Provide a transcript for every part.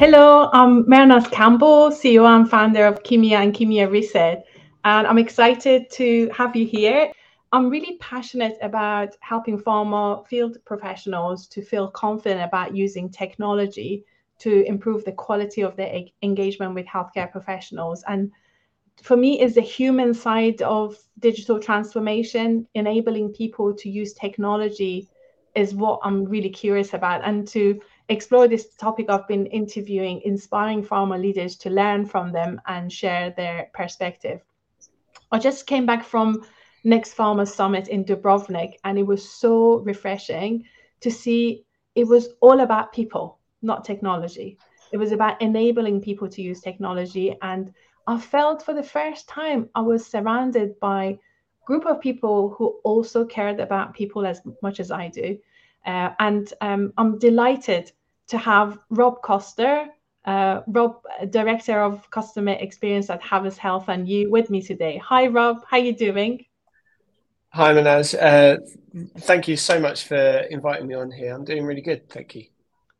Hello, I'm Mehrnaz Campbell, CEO and founder of Kemia and Kemia Reset, and I'm excited to have you here. I'm really passionate about helping pharma field professionals to feel confident about using technology to improve the quality of their engagement with healthcare professionals. And for me, is the human side of digital transformation, enabling people to use technology is what I'm really curious about. And to explore this topic, I've been interviewing inspiring pharma leaders to learn from them and share their perspective. I just came back from Next Pharma Summit in Dubrovnik, and it was so refreshing to see it was all about people, not technology. It was about enabling people to use technology. And I felt for the first time I was surrounded by a group of people who also cared about people as much as I do. Uh, and um, I'm delighted to have Rob Koster, uh, Rob, Director of Customer Experience at Havas Health and you with me today. Hi, Rob. How are you doing? Hi, Mehrnaz. Uh, thank you so much for inviting me on here. I'm doing really good. Thank you.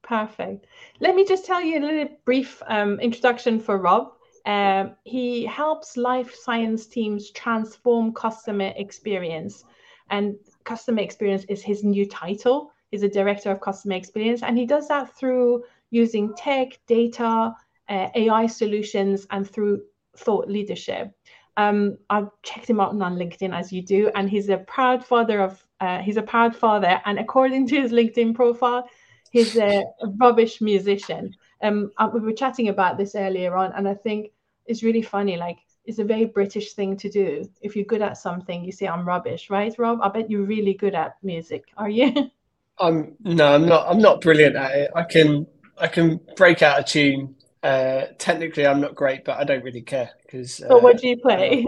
Perfect. Let me just tell you a little brief um, introduction for Rob. Um, he helps life science teams transform customer experience, and customer experience is his new title. He's a director of customer experience, and he does that through using tech, data, uh, AI solutions, and through thought leadership. Um, I've checked him out on LinkedIn as you do, and he's a proud father of. Uh, he's a proud father, and according to his LinkedIn profile, he's a, a rubbish musician. Um, uh, we were chatting about this earlier on, and I think it's really funny. Like, it's a very British thing to do. If you're good at something, you say I'm rubbish, right, Rob? I bet you're really good at music. Are you? I'm no, I'm not. I'm not brilliant at it. I can I can break out a tune. Uh, technically, I'm not great, but I don't really care because. So, uh, what do you play?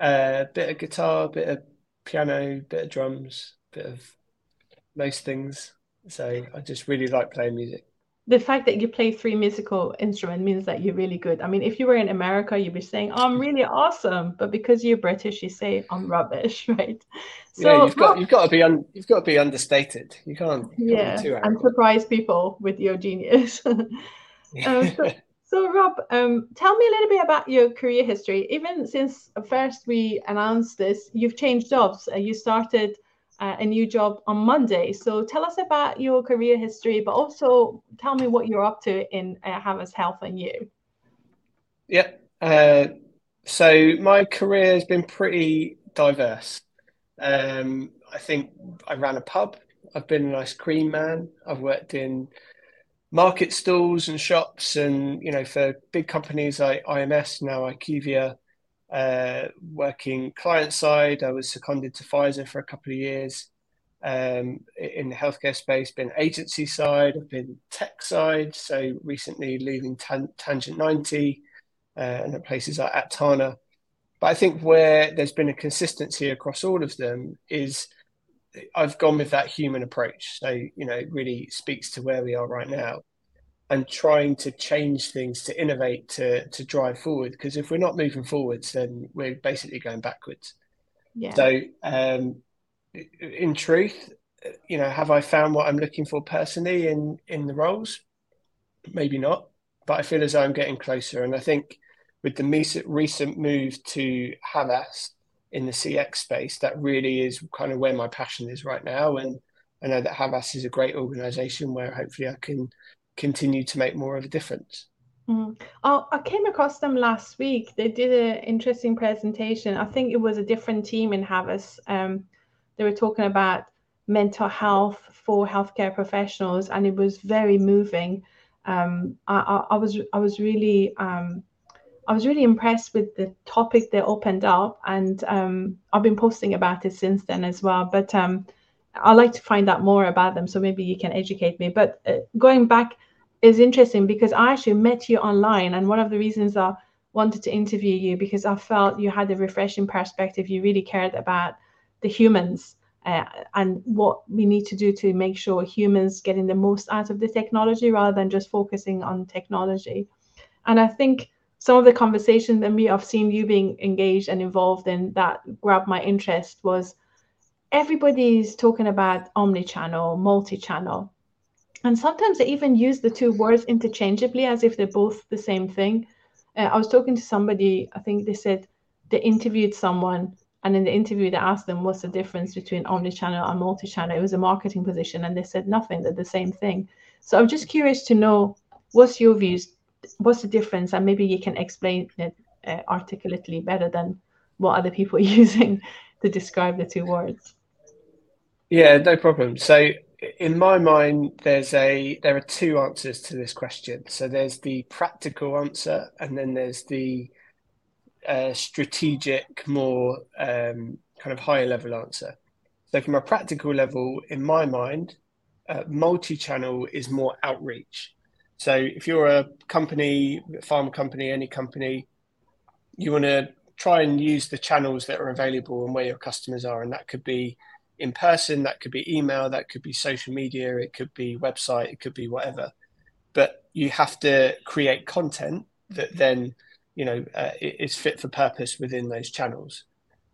A uh, bit of guitar, bit of piano, bit of drums, bit of most things. So I just really like playing music the fact that you play three musical instruments means that you're really good. I mean, if you were in America, you'd be saying, oh, "I'm really awesome," but because you're British, you say, "I'm rubbish," right? So yeah, you've got you've got to be un, you've got to be understated. You can't. You can't yeah, and surprise people with your genius. um, so, so, Rob, um, tell me a little bit about your career history. Even since first we announced this, you've changed jobs. Uh, you started a new job on Monday. So tell us about your career history, but also tell me what you're up to in uh, Havas Health and you. Yeah. Uh, so my career has been pretty diverse. Um, I think I ran a pub. I've been an ice cream man. I've worked in market stalls and shops, and you know, for big companies like IMS now IQVIA uh, working client side. I was seconded to Pfizer for a couple of years um, in the healthcare space, been agency side, I've been tech side. So recently leaving Tan- Tangent 90 uh, and at places like Aptana. But I think where there's been a consistency across all of them is I've gone with that human approach. So, you know, it really speaks to where we are right now and trying to change things to innovate to to drive forward because if we're not moving forwards then we're basically going backwards. Yeah. so um, in truth you know have i found what i'm looking for personally in in the roles? Maybe not but i feel as though i'm getting closer. And i think with the recent move to havas in the cx space that really is kind of where my passion is right now. And i know that havas is a great organization where hopefully i can continue to make more of a difference. Mm. Oh, I came across them last week. They did an interesting presentation. I think it was a different team in Havas. Um, they were talking about mental health for healthcare professionals, and it was very moving. Um, I, I, I, was I was really um, I was really impressed with the topic they opened up, and um, I've been posting about it since then as well. But um, I like to find out more about them, so maybe you can educate me. But uh, going back is interesting because I actually met you online, and one of the reasons I wanted to interview you because I felt you had a refreshing perspective. You really cared about the humans uh, and what we need to do to make sure humans getting the most out of the technology rather than just focusing on technology. And I think some of the conversations that me I've seen you being engaged and involved in that grabbed my interest was everybody's talking about omni-channel, multi-channel and sometimes they even use the two words interchangeably as if they're both the same thing. Uh, I was talking to somebody, I think they said they interviewed someone, and in the interview they asked them what's the difference between omnichannel and multi-channel. It was a marketing position, and they said nothing, they're the same thing. So I'm just curious to know what's your views, what's the difference, and maybe you can explain it uh, articulately better than what other people are using to describe the two words. Yeah, no problem. So in my mind, there's a there are two answers to this question. So there's the practical answer, and then there's the uh, strategic, more um, kind of higher level answer. So from a practical level, in my mind, uh, multi-channel is more outreach. So if you're a company, farm company, any company, you want to try and use the channels that are available and where your customers are, and that could be in person, that could be email, that could be social media, it could be website, it could be whatever. But you have to create content that then, you know, uh, is fit for purpose within those channels.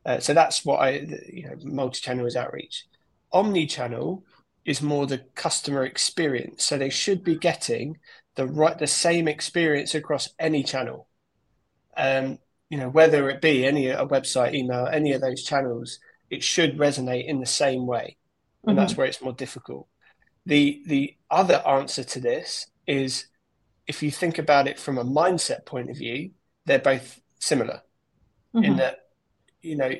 Uh, so that's what I, you know, multi-channel is outreach. Omni-channel is more the customer experience. So they should be getting the right, the same experience across any channel. Um, you know, whether it be any a website, email, any of those channels, it should resonate in the same way, and mm-hmm. that's where it's more difficult. The the other answer to this is if you think about it from a mindset point of view, they're both similar mm-hmm. in that you know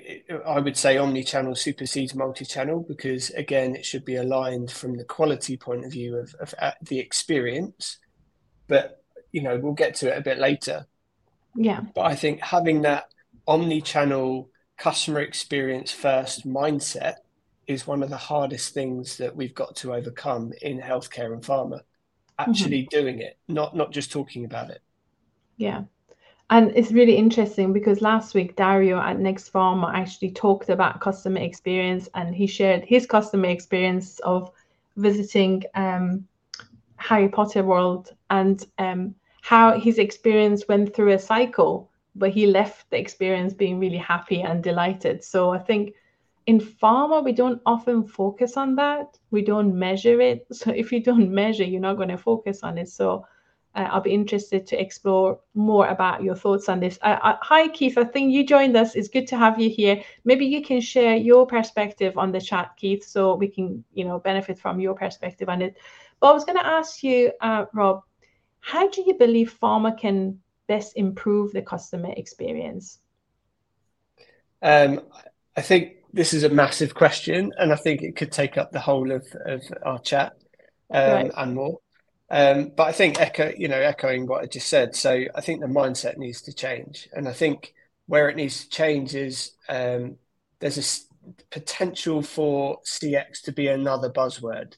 I would say omni-channel supersedes multi-channel because again it should be aligned from the quality point of view of, of uh, the experience, but you know we'll get to it a bit later. Yeah, but I think having that omni-channel customer experience first mindset is one of the hardest things that we've got to overcome in healthcare and pharma. Actually mm-hmm. doing it, not not just talking about it. Yeah. And it's really interesting because last week Dario at Next Pharma actually talked about customer experience and he shared his customer experience of visiting um, Harry Potter World and um, how his experience went through a cycle but he left the experience being really happy and delighted. So I think in pharma, we don't often focus on that. We don't measure it. So if you don't measure, you're not going to focus on it. So uh, I'll be interested to explore more about your thoughts on this. Uh, uh, hi, Keith. I think you joined us. It's good to have you here. Maybe you can share your perspective on the chat, Keith, so we can, you know, benefit from your perspective on it. But I was going to ask you, uh, Rob, how do you believe pharma can best improve the customer experience? Um, I think this is a massive question, and I think it could take up the whole of, of our chat um, right. and more. Um, but I think echo, you know, echoing what I just said. So I think the mindset needs to change, and I think where it needs to change is um, there's a potential for CX to be another buzzword,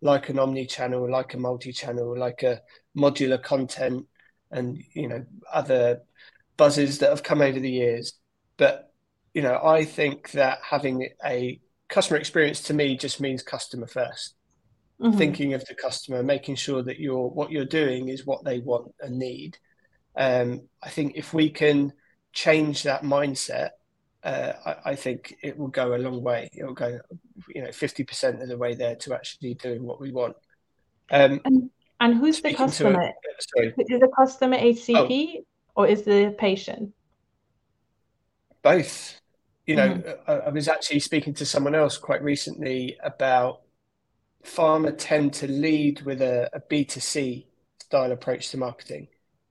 like an omni-channel, like a multi-channel, like a modular content and you know other buzzes that have come over the years. But you know, I think that having a customer experience to me just means customer 1st mm-hmm. Thinking of the customer, making sure that you're what you're doing is what they want and need. Um, I think if we can change that mindset, uh, I, I, think it will go a long way. It will go, you know, fifty percent of the way there to actually doing what we want. Um, and and who's the customer? A, sorry. Is the customer HCP oh. or is the patient? Both. You know, mm. I, I was actually speaking to someone else quite recently about pharma tend to lead with a a B2C style approach to marketing,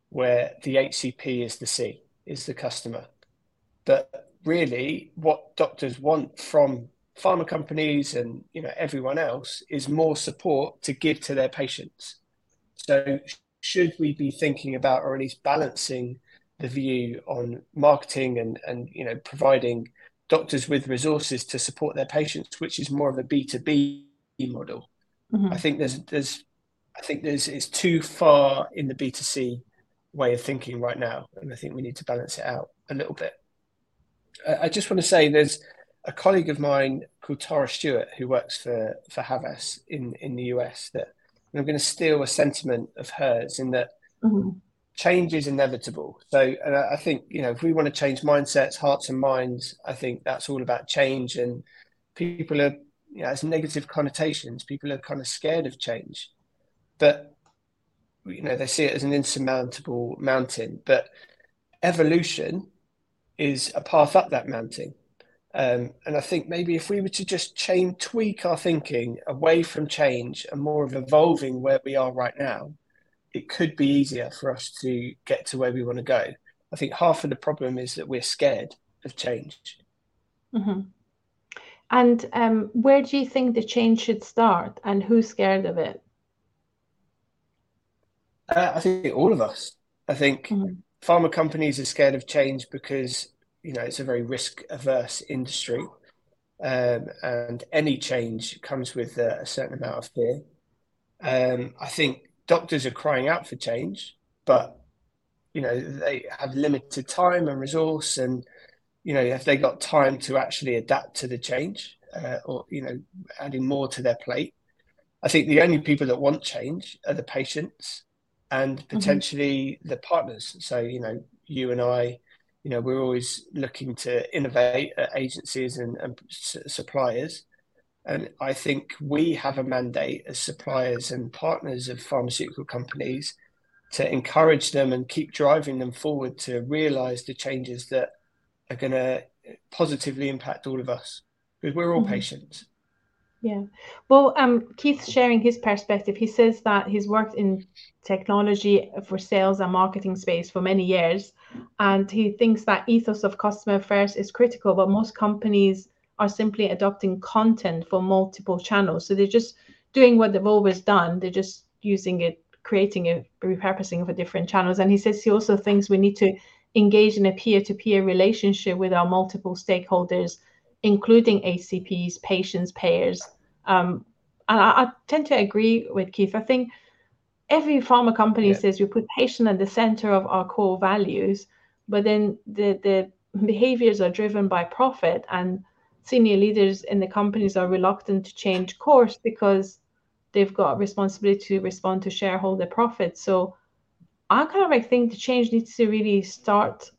where the HCP is the C, is the customer. But really, what doctors want from pharma companies and you know everyone else is more support to give to their patients. So, should we be thinking about, or at least balancing, the view on marketing and and you know providing doctors with resources to support their patients, which is more of a B two B model? Mm-hmm. I think there's there's I think there's it's too far in the B two C way of thinking right now, and I think we need to balance it out a little bit. I just want to say there's a colleague of mine called Tara Stewart who works for for Havas in in the US that and I'm going to steal a sentiment of hers in that mm-hmm. change is inevitable. So, and I, think you know, if we want to change mindsets, hearts, and minds, I think that's all about change. And people are, you know, has negative connotations. People are kind of scared of change. but you know they see it as an insurmountable mountain. But evolution is a path up that mountain. Um, and I think maybe if we were to just change, tweak our thinking away from change and more of evolving where we are right now, it could be easier for us to get to where we want to go. I think half of the problem is that we're scared of change. Mm-hmm. And um, where do you think the change should start, and who's scared of it? Uh, I think all of us. I think mm-hmm. pharma companies are scared of change because you know it's a very risk averse industry, um, and any change comes with a, a certain amount of fear. Um, I think doctors are crying out for change, but you know they have limited time and resource, and you know have they got time to actually adapt to the change, uh, or you know adding more to their plate. I think the only people that want change are the patients and mm-hmm. potentially mm-hmm. the partners. So you know you and I you know we're always looking to innovate at agencies and, and suppliers and i think we have a mandate as suppliers and partners of pharmaceutical companies to encourage them and keep driving them forward to realize the changes that are going to positively impact all of us because we're all mm-hmm. patients yeah. Well, um, Keith's sharing his perspective. He says that he's worked in technology for sales and marketing space for many years, and he thinks that ethos of customer first is critical. But most companies are simply adopting content for multiple channels, so they're just doing what they've always done. They're just using it, creating it, repurposing for different channels. And he says he also thinks we need to engage in a peer-to-peer relationship with our multiple stakeholders including HCPs, patients, payers. Um, and I, I, tend to agree with Keith. I think every pharma company yeah. says we put patient at the center of our core values, but then the, the behaviors are driven by profit and senior leaders in the companies are reluctant to change course because they've got responsibility to respond to shareholder profit. So I kind of like think the change needs to really start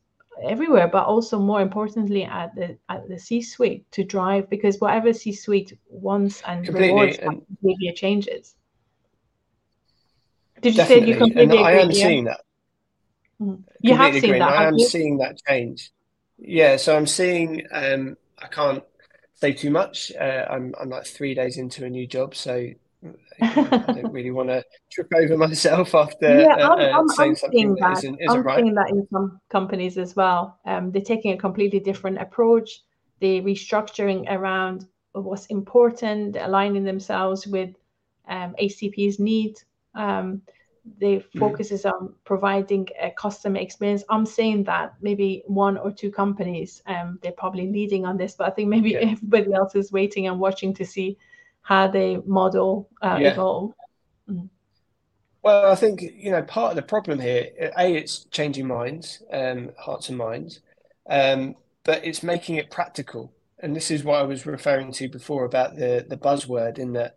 everywhere, but also more importantly at the at the C-suite to drive because whatever C-suite wants and completely. rewards behavior changes. Did you say you completely and agree? I am seeing that. Mm. You have seen that. I am you? seeing that change. Yeah, so I'm seeing. Um, I can't say too much. Uh, I'm I'm like three days into a new job, so I don't really want to trip over myself after yeah, uh, I'm, uh, I'm, saying I'm something that, that isn't, isn't I'm right. seeing that in some companies as well. Um, they're taking a completely different approach. They're restructuring around what's important, aligning themselves with um, HCP's need. Um, they mm-hmm. focuses on providing a customer experience. I'm saying that maybe one or two companies, um, they're probably leading on this, but I think maybe yeah. everybody else is waiting and watching to see how the model uh, yeah. evolve? Mm. Well, I think you know part of the problem here. A, it's changing minds, um, hearts and minds, um, but it's making it practical. And this is what I was referring to before about the the buzzword. In that,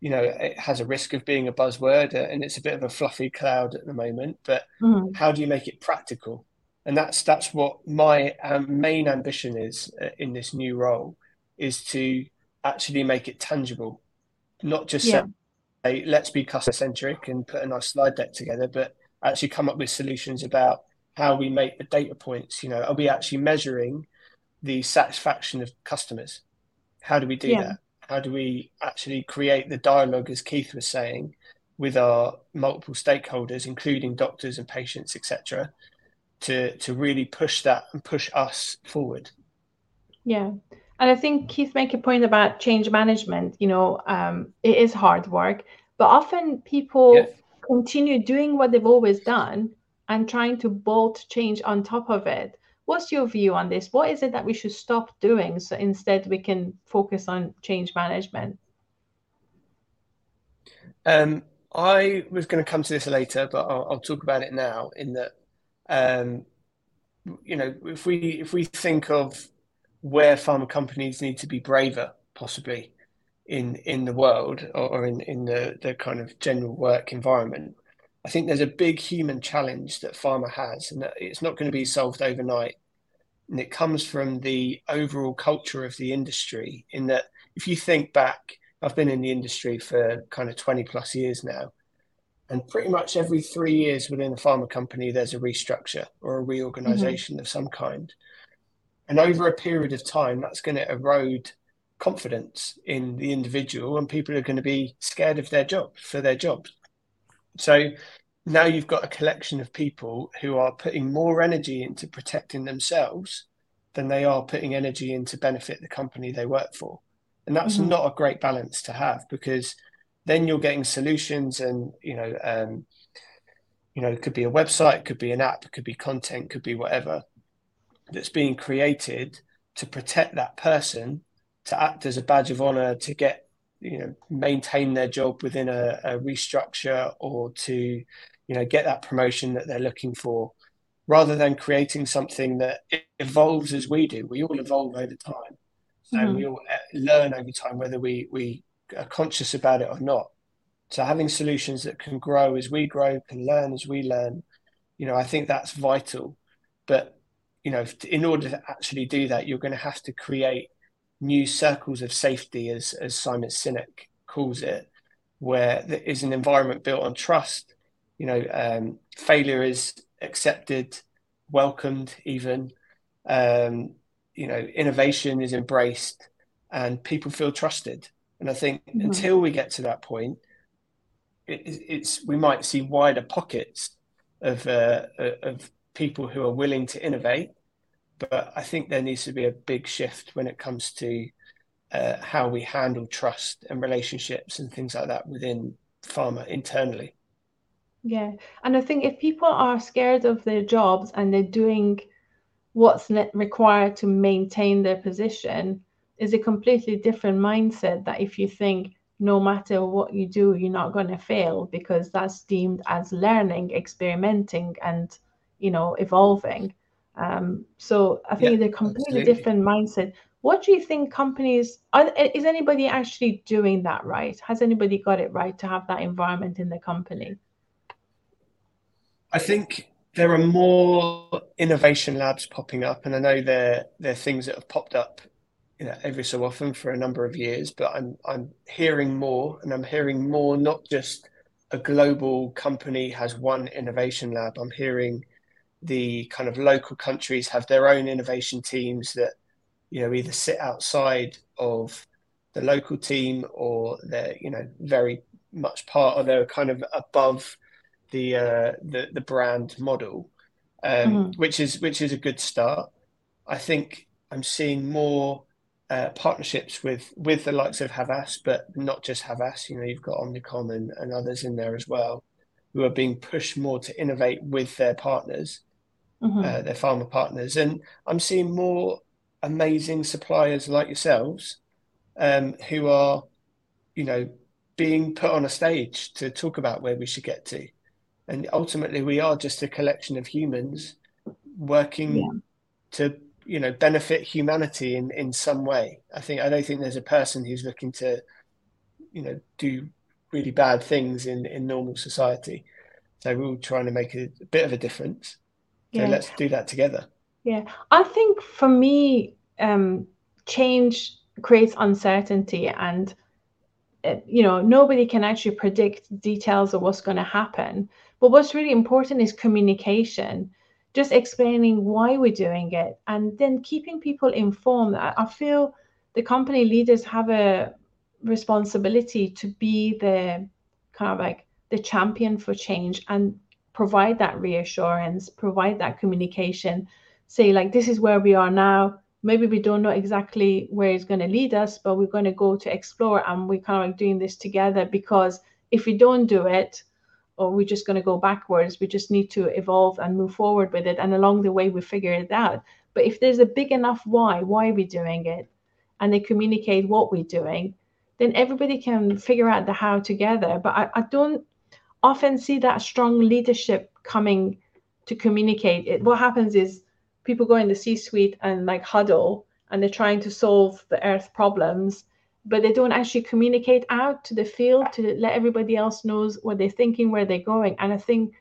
you know, it has a risk of being a buzzword, uh, and it's a bit of a fluffy cloud at the moment. But mm. how do you make it practical? And that's that's what my um, main ambition is uh, in this new role, is to actually make it tangible, not just yeah. say, let's be customer centric and put a nice slide deck together, but actually come up with solutions about how we make the data points. You know, are we actually measuring the satisfaction of customers? How do we do yeah. that? How do we actually create the dialogue, as Keith was saying, with our multiple stakeholders, including doctors and patients, etc., to to really push that and push us forward? Yeah, and I think Keith make a point about change management. You know, um, it is hard work, but often people continue doing what they've always done and trying to bolt change on top of it. What's your view on this? What is it that we should stop doing so instead we can focus on change management? Um, I was going to come to this later, but I'll, I'll talk about it now. In that, um, you know, if we if we think of where pharma companies need to be braver, possibly in in the world or, or in in the the kind of general work environment. I think there's a big human challenge that pharma has, and it's not going to be solved overnight. And it comes from the overall culture of the industry. In that, if you think back, I've been in the industry for kind of 20 plus years now, And pretty much every three years within a pharma company, there's a restructure or a reorganization mm-hmm. of some kind. And over a period of time, that's going to erode confidence in the individual, and people are going to be scared of their job for their jobs. So now you've got a collection of people who are putting more energy into protecting themselves than they are putting energy into benefit the company they work for. And that's mm-hmm. not a great balance to have because then you're getting solutions and you know um, you know it could be a website it could be an app it could be content could be whatever that's being created to protect that person to act as a badge of honor to get you know maintain their job within a, a restructure or to you know get that promotion that they're looking for rather than creating something that evolves as we do we all evolve over time mm-hmm. and we all uh, learn over time whether we we are conscious about it or not. So having solutions that can grow as we grow, can learn as we learn, you know, I think that's vital. But you know, in order to actually do that, you're going to have to create new circles of safety, as as Simon Sinek calls it, where there is an environment built on trust. You know, um, failure is accepted, welcomed, even. Um, you know, innovation is embraced, and people feel trusted. And I think mm-hmm. until we get to that point, it, it's we might see wider pockets of uh, uh, of people who are willing to innovate, but I think there needs to be a big shift when it comes to uh, how we handle trust and relationships and things like that within pharma internally. Yeah, and I think if people are scared of their jobs and they're doing what's required to maintain their position, is a completely different mindset that if you think no matter what you do you're not going to fail because that's deemed as learning experimenting and you know evolving um, so i think yeah, they're completely absolutely. different mindset. What do you think companies are, is anybody actually doing that right? Has anybody got it right to have that environment in the company? I think there are more innovation labs popping up and i know there there are things that have popped up you know every so often for a number of years but i'm i'm hearing more and i'm hearing more not just a global company has one innovation lab. I'm hearing the kind of local countries have their own innovation teams that you know either sit outside of the local team or they're you know very much part or they're kind of above the uh, the, the brand model um, mm-hmm. which is which is a good start i think i'm seeing more uh, partnerships with with the likes of Havas, but not just Havas. You know, you've got Omnicom and, and others in there as well, who are being pushed more to innovate with their partners, mm-hmm. uh, their pharma partners. And I'm seeing more amazing suppliers like yourselves, um, who are, you know, being put on a stage to talk about where we should get to. And ultimately, we are just a collection of humans working yeah. to you know benefit humanity in in some way i think i don't think there's a person who's looking to you know do really bad things in in normal society so we're all trying to make a, a bit of a difference so let's do that together. Yeah. I think for me um change creates uncertainty and uh, you know nobody can actually predict details of what's going to happen. But what's really important is communication just explaining why we're doing it and then keeping people informed. I feel the company leaders have a responsibility to be the kind of like the champion for change and provide that reassurance, provide that communication, say, like, this is where we are now. Maybe we don't know exactly where it's going to lead us, but we're going to go to explore and we're kind of like doing this together because if we don't do it, or we're just going to go backwards. We just need to evolve and move forward with it. And along the way, we figure it out. But if there's a big enough why, why are we doing it? And they communicate what we're doing, then everybody can figure out the how together. But I, I don't often see that strong leadership coming to communicate it. What happens is people go in the C suite and like huddle and they're trying to solve the earth problems but they don't actually communicate out to the field to let everybody else knows what they're thinking where they're going and i think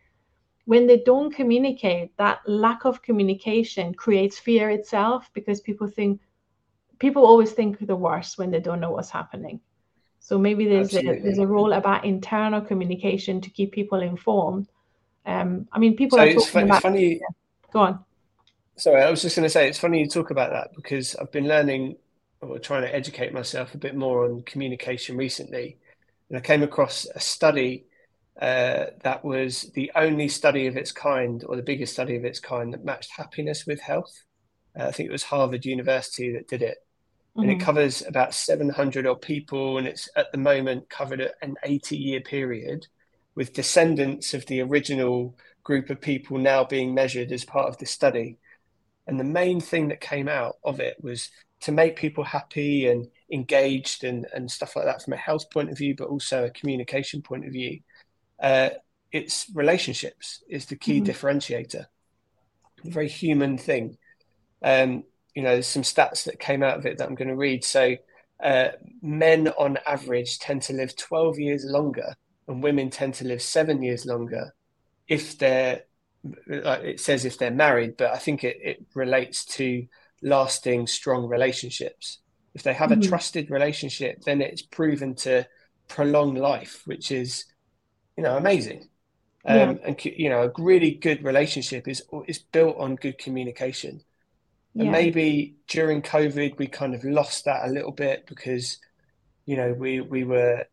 when they don't communicate that lack of communication creates fear itself because people think people always think the worst when they don't know what's happening So maybe there's a, there's a role about internal communication to keep people informed. Um, I mean, people so are talking talking about. Funny, yeah. Go on. Sorry, I was just going to say it's funny you talk about that because I've been learning or trying to educate myself a bit more on communication recently, and I came across a study uh, that was the only study of its kind, or the biggest study of its kind, that matched happiness with health. Uh, I think it was Harvard University that did it, mm-hmm. and it mm-hmm. covers about 700 odd people, and it's at the moment covered an 80 year period, with descendants of the original group of people now being measured as part of the study. And the main thing that came out of it was to make people happy and engaged and, and stuff like that from a health point of view, but also a communication point of view. Uh, it's relationships is the key mm-hmm. differentiator. A very human thing. Um, you know, there's some stats that came out of it that I'm going to read. So, uh, men on average tend to live 12 years longer, and women tend to live seven years longer if they're it says if they're married, but I think it, it relates to lasting, strong relationships. If they have mm-hmm. a trusted relationship, then it's proven to prolong life, which is, you know, amazing. Um, yeah. And you know, a really good relationship is is built on good communication. And maybe during COVID, we kind of lost that a little bit because, you know, we we were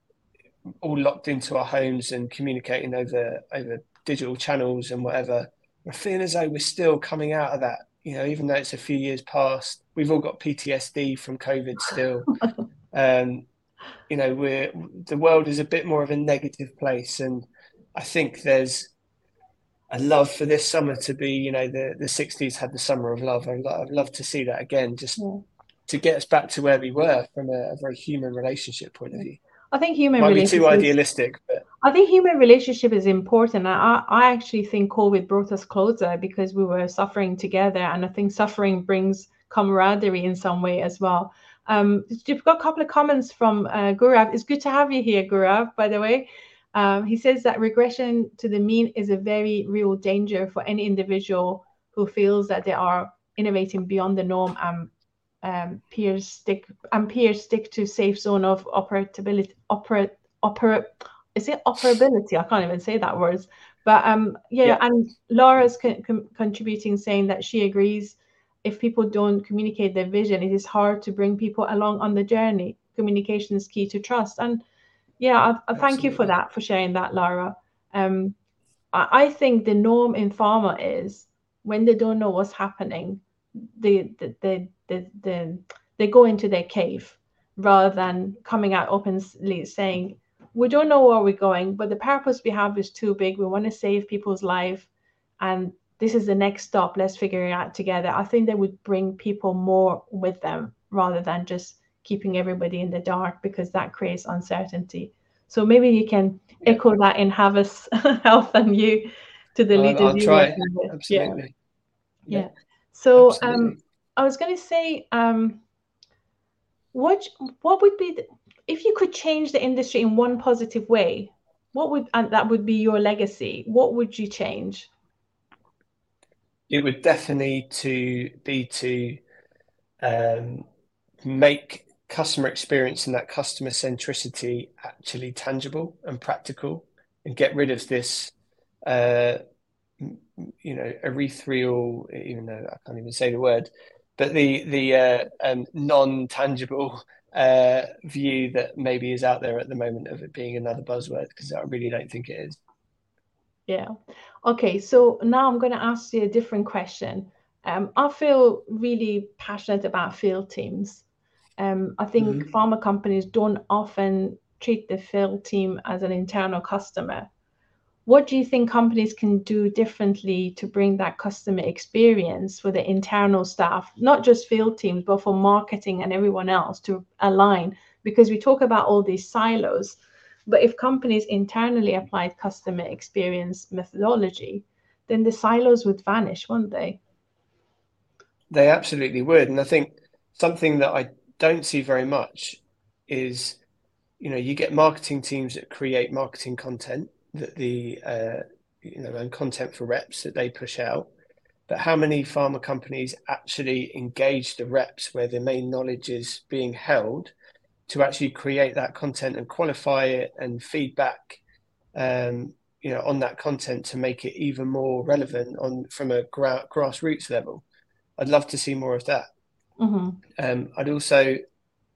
all locked into our homes and communicating over over digital channels and whatever. I feel as though we're still coming out of that. You know, even though it's a few years past, we've all got PTSD from COVID still. um, you know, we're the world is a bit more of a negative place, and I think there's a love for this summer to be. You know, the the '60s had the summer of love. I'd, I'd love to see that again, just yeah. to get us back to where we were from a, a very human relationship point of view. I think human might be too idealistic, but I think human relationship is important. I, I actually think COVID brought us closer because we were suffering together, and I think suffering brings camaraderie in some way as well. Um, you've got a couple of comments from uh, Gaurav. It's good to have you here, Gaurav. By the way, um, he says that regression to the mean is a very real danger for any individual who feels that they are innovating beyond the norm and um, peers stick and peers stick to safe zone of operability operate operate is it operability i can't even say that word. but um yeah, yeah. and laura's con- con- contributing saying that she agrees if people don't communicate their vision it is hard to bring people along on the journey communication is key to trust and yeah i, I thank you for that for sharing that laura um I, I think the norm in pharma is when they don't know what's happening they they they, they, they go into their cave rather than coming out openly saying, we don't know where we're going, but the purpose we have is too big. We want to save people's life. And this is the next stop. Let's figure it out together. I think they would bring people more with them rather than just keeping everybody in the dark because that creates uncertainty. So maybe you can echo that in Havas Health and you to the leaders. I'll try. Absolutely. Yeah. yeah. So um, Absolutely. um, I was going to say, um, what what would be the, if you could change the industry in one positive way? What would and that would be your legacy? What would you change? It would definitely to be to um, make customer experience and that customer centricity actually tangible and practical, and get rid of this. Uh, you know, ethereal, even though I can't even say the word, but the the uh, um, non tangible uh, view that maybe is out there at the moment of it being another buzzword because I really don't think it is. Yeah. Okay. So now I'm going to ask you a different question. Um, I feel really passionate about field teams. Um, I think mm-hmm. pharma companies don't often treat the field team as an internal customer. What do you think companies can do differently to bring that customer experience for the internal staff not just field teams but for marketing and everyone else to align? Because we talk about all these silos but if companies internally applied customer experience methodology then the silos would vanish wouldn't they? They absolutely would and i think something that i don't see very much is you know you get marketing teams that create marketing content that the uh, you know and content for reps that they push out. But how many pharma companies actually engage the reps where the main knowledge is being held to actually create that content and qualify it and feedback um, you know on that content to make it even more relevant on from a gra- grassroots level? I'd love to see more of that mm-hmm. um, i'd also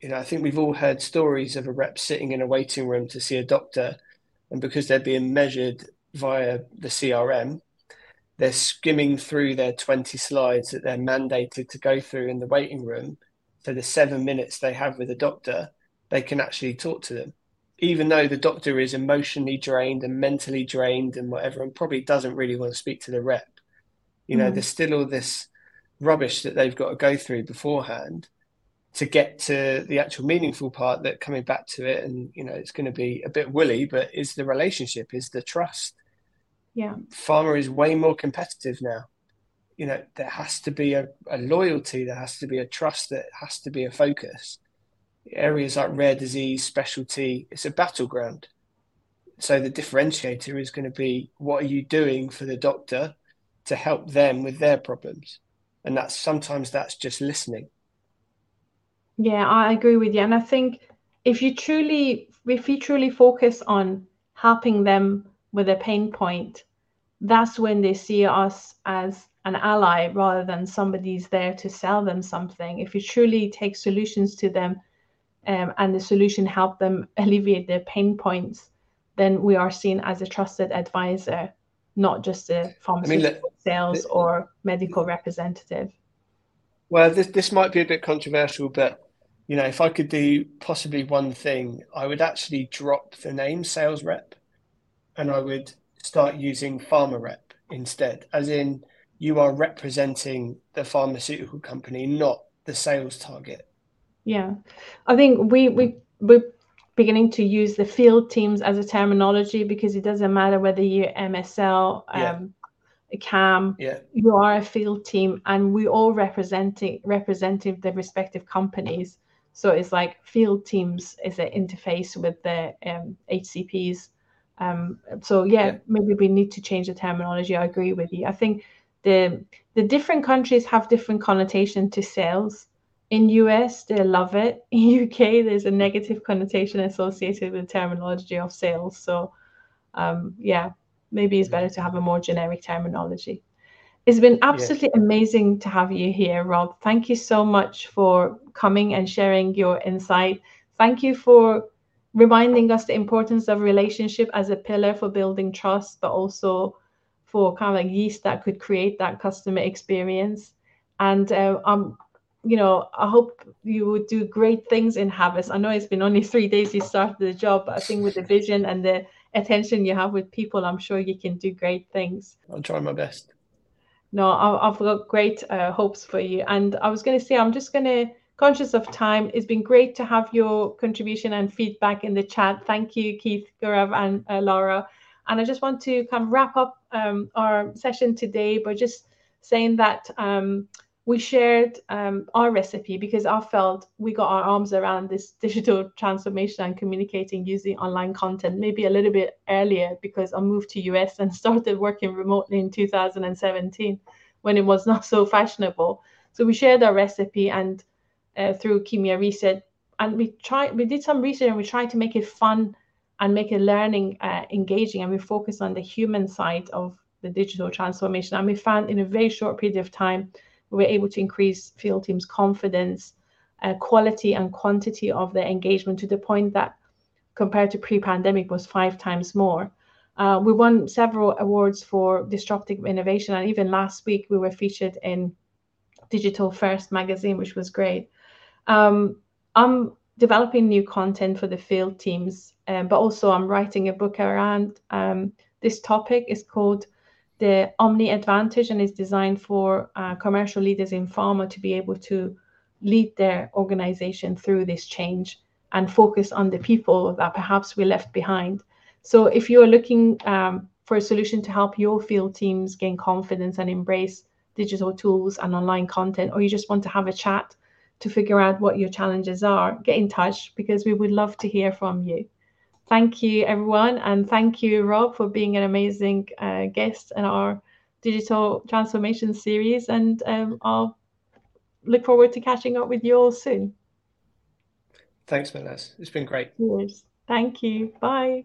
you know i think we've all heard stories of a rep sitting in a waiting room to see a doctor and because they're being measured via the crm they're skimming through their 20 slides that they're mandated to go through in the waiting room so the seven minutes they have with a doctor they can actually talk to them. Even though the doctor is emotionally drained and mentally drained and whatever, and probably doesn't really want to speak to the rep, you know, mm. there's still all this rubbish that they've got to go through beforehand to get to the actual meaningful part that coming back to it and you know it's going to be a bit woolly but is the relationship is the trust yeah pharma is way more competitive now you know there has to be a, a loyalty there has to be a trust that has to be a focus areas like rare disease, specialty, it's a battleground. So the differentiator is going to be what are you doing for the doctor to help them with their problems? And that's sometimes that's just listening. Yeah, I agree with you. And I think if you truly if you truly focus on helping them with a pain point, that's when they see us as an ally rather than somebody's there to sell them something. If you truly take solutions to them um, and the solution help them alleviate their pain points, then we are seen as a trusted advisor, not just a pharmaceutical I mean, sales or medical representative. Well, this this might be a bit controversial, but you know, if I could do possibly one thing, I would actually drop the name sales rep, and I would start using pharma rep instead, as in you are representing the pharmaceutical company, not the sales target. Yeah, I think we we we're beginning to use the field teams as a terminology because it doesn't matter whether you're MSL, yeah. um, KAM, yeah. you are a field team, and we all representing representing the respective companies. So it's like field teams is an interface with the um, HCPs. Um, so yeah, yeah, maybe we need to change the terminology. I agree with you. I think the the different countries have different connotation to sales in US they love it. In UK there's a negative connotation associated with the terminology of sales. So um, yeah maybe it's better to have a more generic terminology. It's been absolutely yeah. amazing to have you here Rob. Thank you so much for coming and sharing your insight. Thank you for reminding us the importance of relationship as a pillar for building trust but also for kind of like yeast that could create that customer experience. And uh, I'm you know, I hope you would do great things in Havas. I know it's been only three days you started the job, but I think with the vision and the attention you have with people, I'm sure you can do great things. I'll try my best. No, I've got great uh, hopes for you. And I was going to say, I'm just going to, conscious of time, it's been great to have your contribution and feedback in the chat. Thank you, Keith, Gaurav, and uh, Laura. And I just want to kind of wrap up um, our session today by just saying that. Um, we shared um, our recipe because I felt we got our arms around this digital transformation and communicating using online content maybe a little bit earlier because I moved to US and started working remotely in 2017 when it was not so fashionable. So we shared our recipe and uh, through Kemia Reset, and we tried we did some research and we tried to make it fun and make it learning uh, engaging and we focused on the human side of the digital transformation and we found in a very short period of time were able to increase field teams' confidence, uh, quality and quantity of their engagement to the point that compared to pre-pandemic was five times more. Uh, we won several awards for disruptive innovation, and even last week we were featured in Digital First magazine, which was great. Um, I'm developing new content for the field teams, um, but also I'm writing a book around um, this topic. It's called the Omni Advantage and is designed for uh, commercial leaders in pharma to be able to lead their organization through this change and focus on the people that perhaps we left behind. So, if you're looking um, for a solution to help your field teams gain confidence and embrace digital tools and online content, or you just want to have a chat to figure out what your challenges are, get in touch because we would love to hear from you. Thank you, everyone. And thank you, Rob, for being an amazing uh, guest in our digital transformation series. And um, I'll look forward to catching up with you all soon. Thanks, Melez. It's been great. Thank you. Bye.